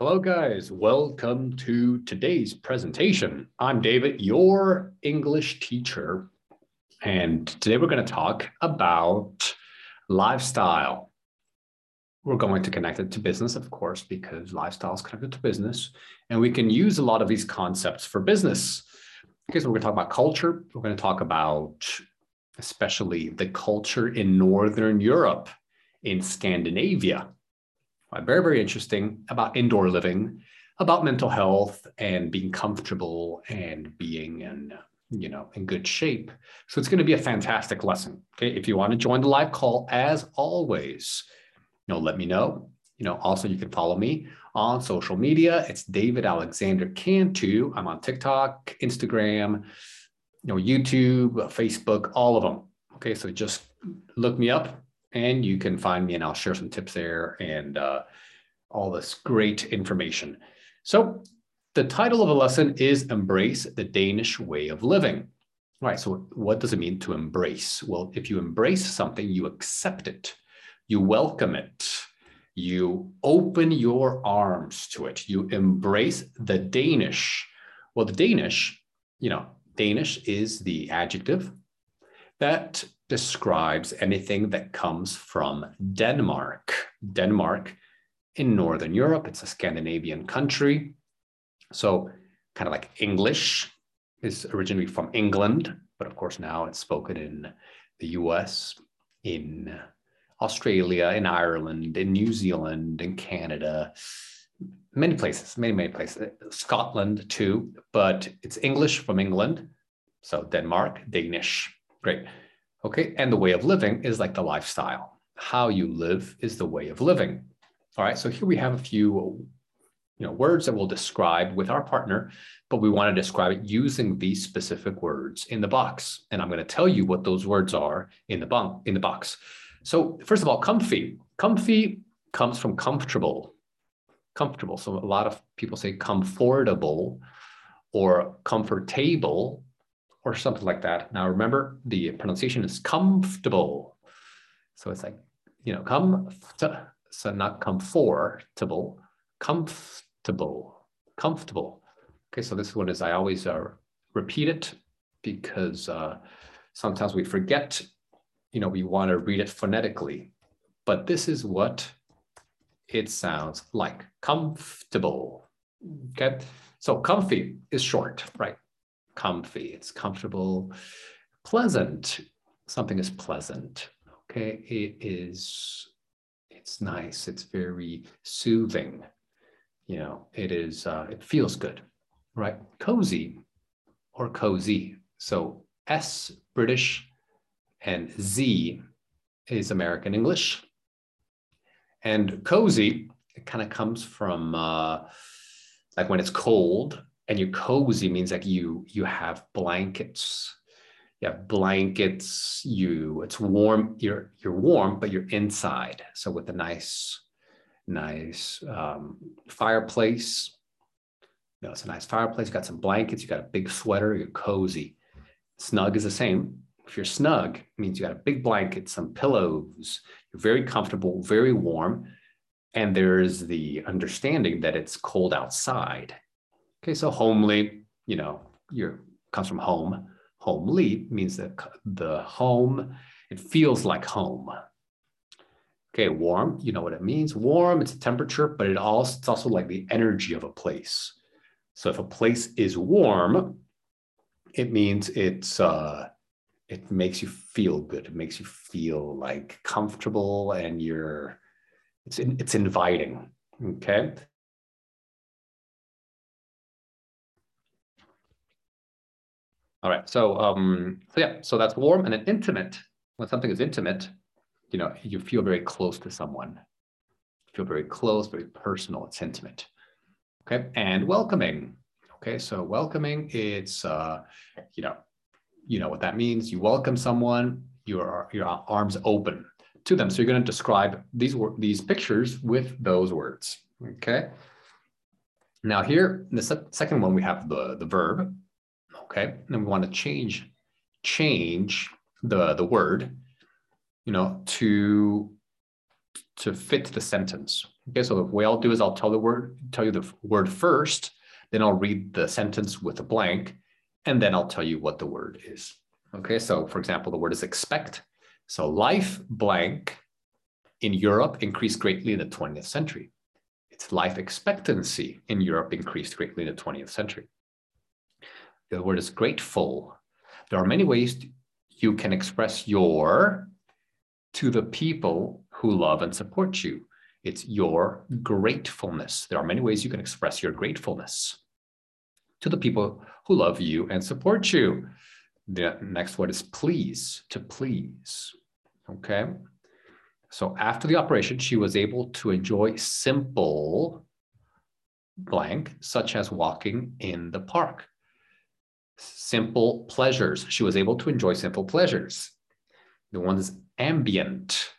Hello, guys. Welcome to today's presentation. I'm David, your English teacher. And today we're going to talk about lifestyle. We're going to connect it to business, of course, because lifestyle is connected to business. And we can use a lot of these concepts for business. Okay, so we're going to talk about culture. We're going to talk about especially the culture in Northern Europe, in Scandinavia very, very interesting about indoor living, about mental health and being comfortable and being in, you know, in good shape. So it's going to be a fantastic lesson. Okay. If you want to join the live call, as always, you know, let me know. You know, also you can follow me on social media. It's David Alexander Cantu. I'm on TikTok, Instagram, you know, YouTube, Facebook, all of them. Okay. So just look me up and you can find me and I'll share some tips there and uh, all this great information. So the title of the lesson is Embrace the Danish Way of Living. All right, so what does it mean to embrace? Well, if you embrace something, you accept it, you welcome it, you open your arms to it, you embrace the Danish. Well, the Danish, you know, Danish is the adjective that describes anything that comes from Denmark. Denmark in Northern Europe, it's a Scandinavian country. So, kind of like English is originally from England, but of course now it's spoken in the US, in Australia, in Ireland, in New Zealand, in Canada, many places, many, many places, Scotland too, but it's English from England. So Denmark, Danish, great. Okay. And the way of living is like the lifestyle. How you live is the way of living. All right. So here we have a few you know, words that we'll describe with our partner, but we want to describe it using these specific words in the box. And I'm going to tell you what those words are in the, bunk, in the box. So first of all, comfy. Comfy comes from comfortable. Comfortable. So a lot of people say comfortable or comfortable or something like that. Now remember, the pronunciation is comfortable. So it's like, you know, come, so not comfortable, comfortable, comfortable. Okay, so this one is, I always uh, repeat it because uh, sometimes we forget, you know, we want to read it phonetically, but this is what it sounds like, comfortable. Okay, so comfy is short, right? Comfy, it's comfortable, pleasant. Something is pleasant. Okay, it is, it's nice, it's very soothing. You know, it is, uh, it feels good, right? Cozy or cozy. So S, British, and Z is American English. And cozy, it kind of comes from uh, like when it's cold, and you're cozy means like you you have blankets. You have blankets you it's warm you're you're warm but you're inside. So with a nice nice um, fireplace. You know it's a nice fireplace. You got some blankets you got a big sweater you're cozy. Snug is the same. If you're snug means you got a big blanket some pillows. You're very comfortable very warm. And there's the understanding that it's cold outside Okay, so homely, you know, your comes from home. Homely means that the home, it feels like home. Okay, warm, you know what it means. Warm, it's a temperature, but it also it's also like the energy of a place. So if a place is warm, it means it's uh it makes you feel good. It makes you feel like comfortable and you're it's it's inviting. Okay. All right. So, um, so yeah, so that's warm and then intimate. When something is intimate, you know, you feel very close to someone. You feel very close, very personal. It's intimate. Okay. And welcoming. Okay. So welcoming, it's, uh, you know, you know what that means. You welcome someone, your, your arms open to them. So you're going to describe these, these pictures with those words. Okay. Now here, in the second one, we have the, the verb okay? And we want to change change the the word, you know, to to fit the sentence. Okay, so the way I'll do is I'll tell the word, tell you the word first, then I'll read the sentence with a blank, and then I'll tell you what the word is. Okay, so for example, the word is expect. So life blank in Europe increased greatly in the 20th century. Its life expectancy in Europe increased greatly in the 20th century. The word is grateful. There are many ways you can express your to the people who love and support you. It's your gratefulness. There are many ways you can express your gratefulness to the people who love you and support you. The next word is please, to please. Okay. So after the operation, she was able to enjoy simple blank, such as walking in the park. Simple pleasures. She was able to enjoy simple pleasures. The one is ambient.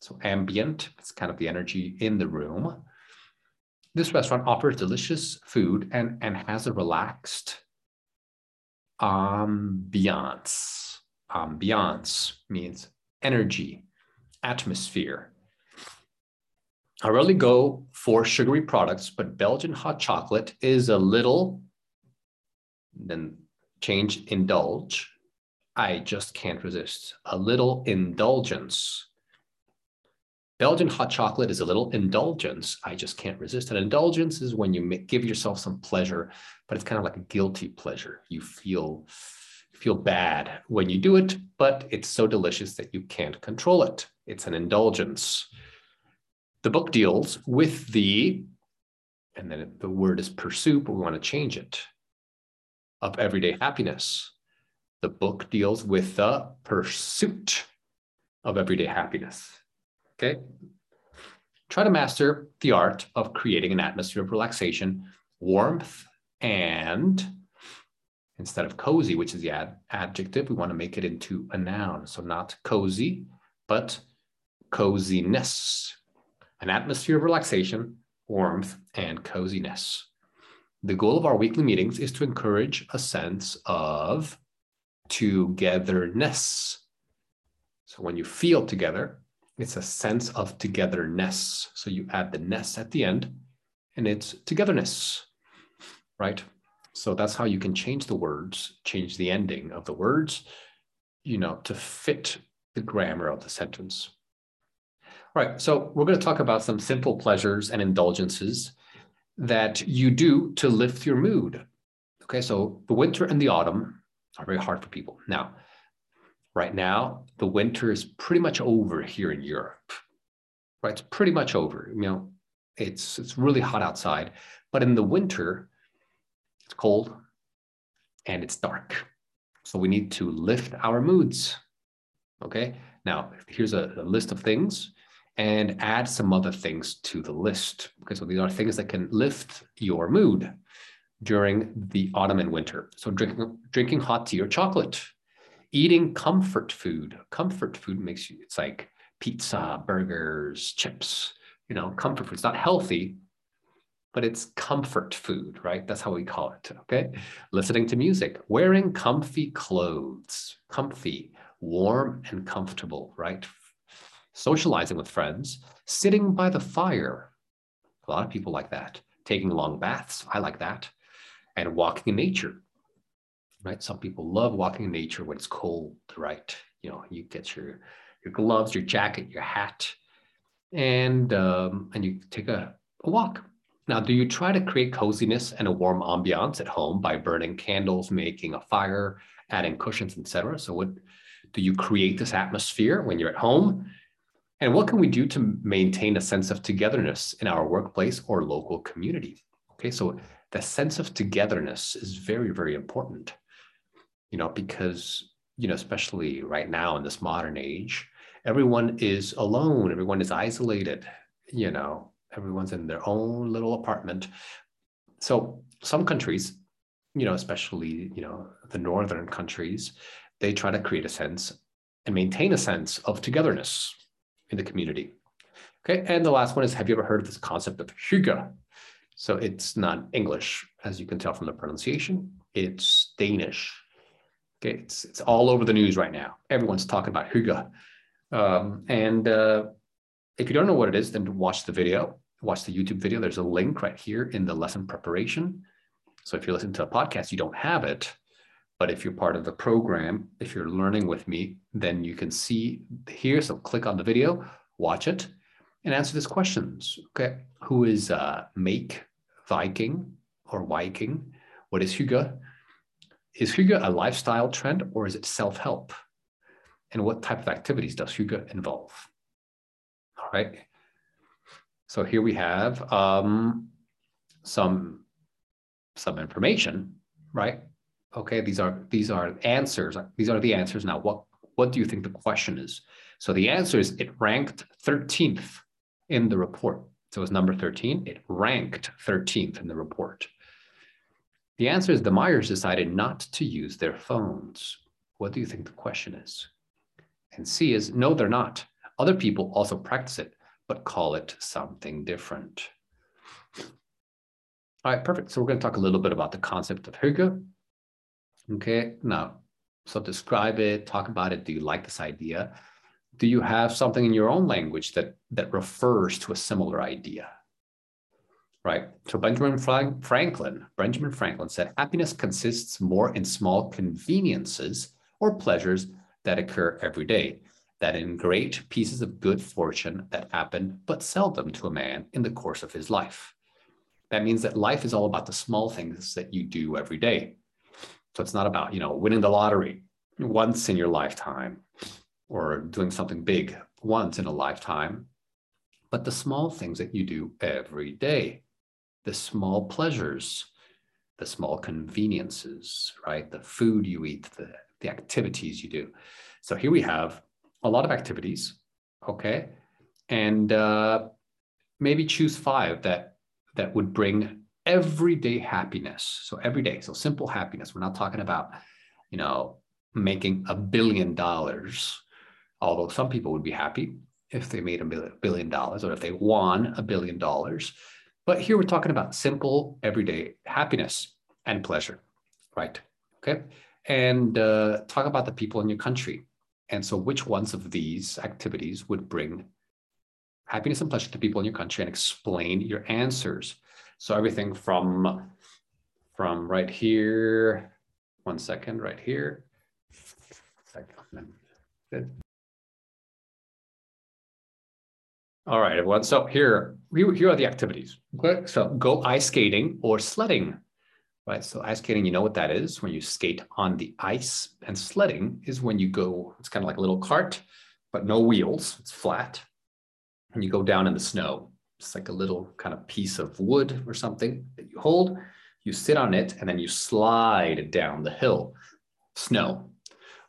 So ambient, it's kind of the energy in the room. This restaurant offers delicious food and, and has a relaxed ambiance. Ambiance means energy, atmosphere. I rarely go for sugary products, but Belgian hot chocolate is a little, then change indulge. I just can't resist. A little indulgence. Belgian hot chocolate is a little indulgence. I just can't resist. An indulgence is when you give yourself some pleasure, but it's kind of like a guilty pleasure. You feel feel bad when you do it, but it's so delicious that you can't control it. It's an indulgence. The book deals with the, and then the word is pursue, but we want to change it, of everyday happiness. The book deals with the pursuit of everyday happiness. Okay. Try to master the art of creating an atmosphere of relaxation, warmth, and instead of cozy, which is the ad adjective, we want to make it into a noun. So not cozy, but coziness, an atmosphere of relaxation, warmth, and coziness. The goal of our weekly meetings is to encourage a sense of togetherness. So when you feel together, it's a sense of togetherness. So you add the ness at the end, and it's togetherness, right? So that's how you can change the words, change the ending of the words, you know, to fit the grammar of the sentence. All right, so we're going to talk about some simple pleasures and indulgences that you do to lift your mood. Okay, so the winter and the autumn are very hard for people. Now, right now, the winter is pretty much over here in Europe. Right, it's pretty much over. You know, it's it's really hot outside, but in the winter, it's cold and it's dark. So we need to lift our moods. Okay. Now, here's a, a list of things and add some other things to the list. Okay. So these are things that can lift your mood during the autumn and winter. So drinking, drinking hot tea or chocolate, eating comfort food. Comfort food makes you, it's like pizza, burgers, chips, you know, comfort food. It's not healthy, but it's comfort food, right? That's how we call it. Okay. Listening to music, wearing comfy clothes, comfy, warm and comfortable, right? Socializing with friends, sitting by the fire. A lot of people like that. Taking long baths. I like that. And walking in nature, right? Some people love walking in nature when it's cold, right? You know, you get your your gloves, your jacket, your hat, and um, and you take a, a walk now, do you try to create coziness and a warm ambiance at home by burning candles, making a fire, adding cushions, etc.? So, what do you create this atmosphere when you're at home? And what can we do to maintain a sense of togetherness in our workplace or local community? Okay, so the sense of togetherness is very, very important. You know, because you know, especially right now in this modern age, everyone is alone, everyone is isolated. You know, everyone's in their own little apartment. So some countries, you know, especially, you know, the northern countries, they try to create a sense and maintain a sense of togetherness in the community. Okay, and the last one is, have you ever heard of this concept of hygge? So it's not English, as you can tell from the pronunciation. It's Danish. Okay, it's, it's all over the news right now. Everyone's talking about hygge. Um, and uh, if you don't know what it is, then watch the video, watch the YouTube video. There's a link right here in the lesson preparation. So if you listen to a podcast, you don't have it. But if you're part of the program, if you're learning with me, then you can see here. So click on the video, watch it, and answer these questions. Okay. Who is uh, Meik Wiking or Viking? What is Hygge? Is Hygge a lifestyle trend or is it self help? And what type of activities does Hygge involve? All right. So here we have um, some some information, right? Okay, these are these are answers. These are the answers. Now, what what do you think the question is? So the answer is it ranked 13th in the report. So it was number 13. It ranked 13th in the report. The answer is the Myers decided not to use their phones. What do you think the question is? And C is no, they're not. Other people also practice it, but call it something different. All right, perfect. So we're going to talk a little bit about the concept of hygge. Okay, now, so describe it, talk about it. Do you like this idea? Do you have something in your own language that, that refers to a similar idea? Right. So Benjamin Franklin, Benjamin Franklin said, happiness consists more in small conveniences or pleasures that occur every day, that in great pieces of good fortune that happen but seldom to a man in the course of his life. That means that life is all about the small things that you do every day. So it's not about, you know, winning the lottery once in your lifetime or doing something big once in a lifetime, but the small things that you do every day, the small pleasures, the small conveniences, right? The food you eat, the, the activities you do. So here we have a lot of activities, okay? And uh, maybe choose five that that would bring everyday happiness. So every day, so simple happiness. We're not talking about, you know, making a billion dollars, although some people would be happy if they made a billion dollars or if they won a billion dollars. But here we're talking about simple everyday happiness and pleasure, right? Okay. And uh, talk about the people in your country. And so, which ones of these activities would bring happiness and pleasure to people in your country and explain your answers. So everything from from right here, one second, right here. Good. All right, everyone. So here, here are the activities. Okay, so go ice skating or sledding. Right. So ice skating, you know what that is when you skate on the ice, and sledding is when you go. It's kind of like a little cart, but no wheels. It's flat and you go down in the snow. It's like a little kind of piece of wood or something that you hold, you sit on it, and then you slide down the hill. Snow.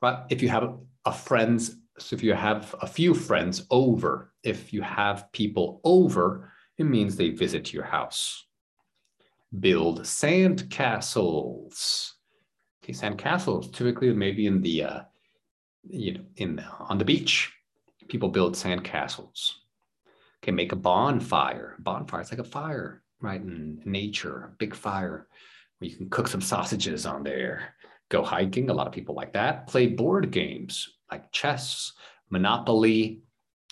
But if you have a friend's, so if you have a few friends over, if you have people over, it means they visit your house. Build sand castles. Okay, sand castles typically maybe in the, uh, you know, in on the beach. People build sand castles can make a bonfire. Bonfire, it's like a fire, right? In nature, a big fire where you can cook some sausages on there. Go hiking, a lot of people like that. Play board games like chess, Monopoly,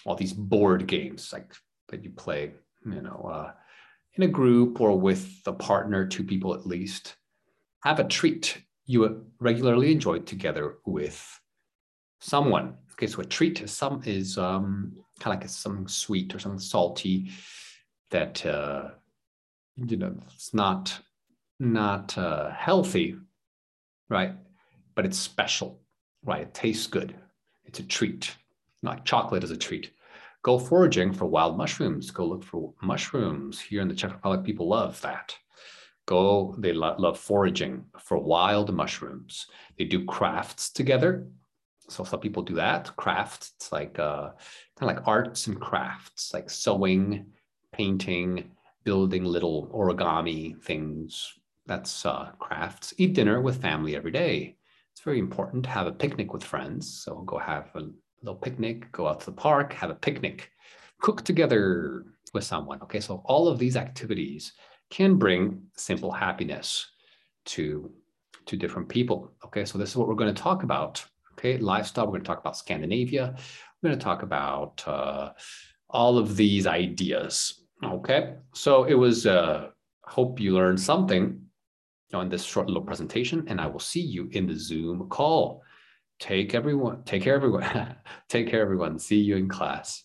all these board games like that you play, you know, uh, in a group or with a partner, two people at least. Have a treat you regularly enjoy together with someone. Okay, so a treat is some is um, kind of like something sweet or something salty that uh, you know it's not not uh, healthy, right? But it's special, right? It tastes good. It's a treat. Not chocolate is a treat. Go foraging for wild mushrooms. Go look for mushrooms. Here in the Czech Republic, people love that. Go, they lo- love foraging for wild mushrooms. They do crafts together so some people do that crafts it's like uh, kind of like arts and crafts like sewing painting building little origami things. That's uh, crafts. Eat dinner with family every day. It's very important to have a picnic with friends. So go have a little picnic go out to the park have a picnic. Cook together with someone okay? So all of these activities can bring simple happiness to to different people okay? So this is what we're going to talk about Okay, lifestyle, we're going to talk about Scandinavia. We're going to talk about uh, all of these ideas. Okay, so it was. Uh, hope you learned something on this short little presentation, and I will see you in the Zoom call. Take everyone. Take care, everyone. take care, everyone. See you in class.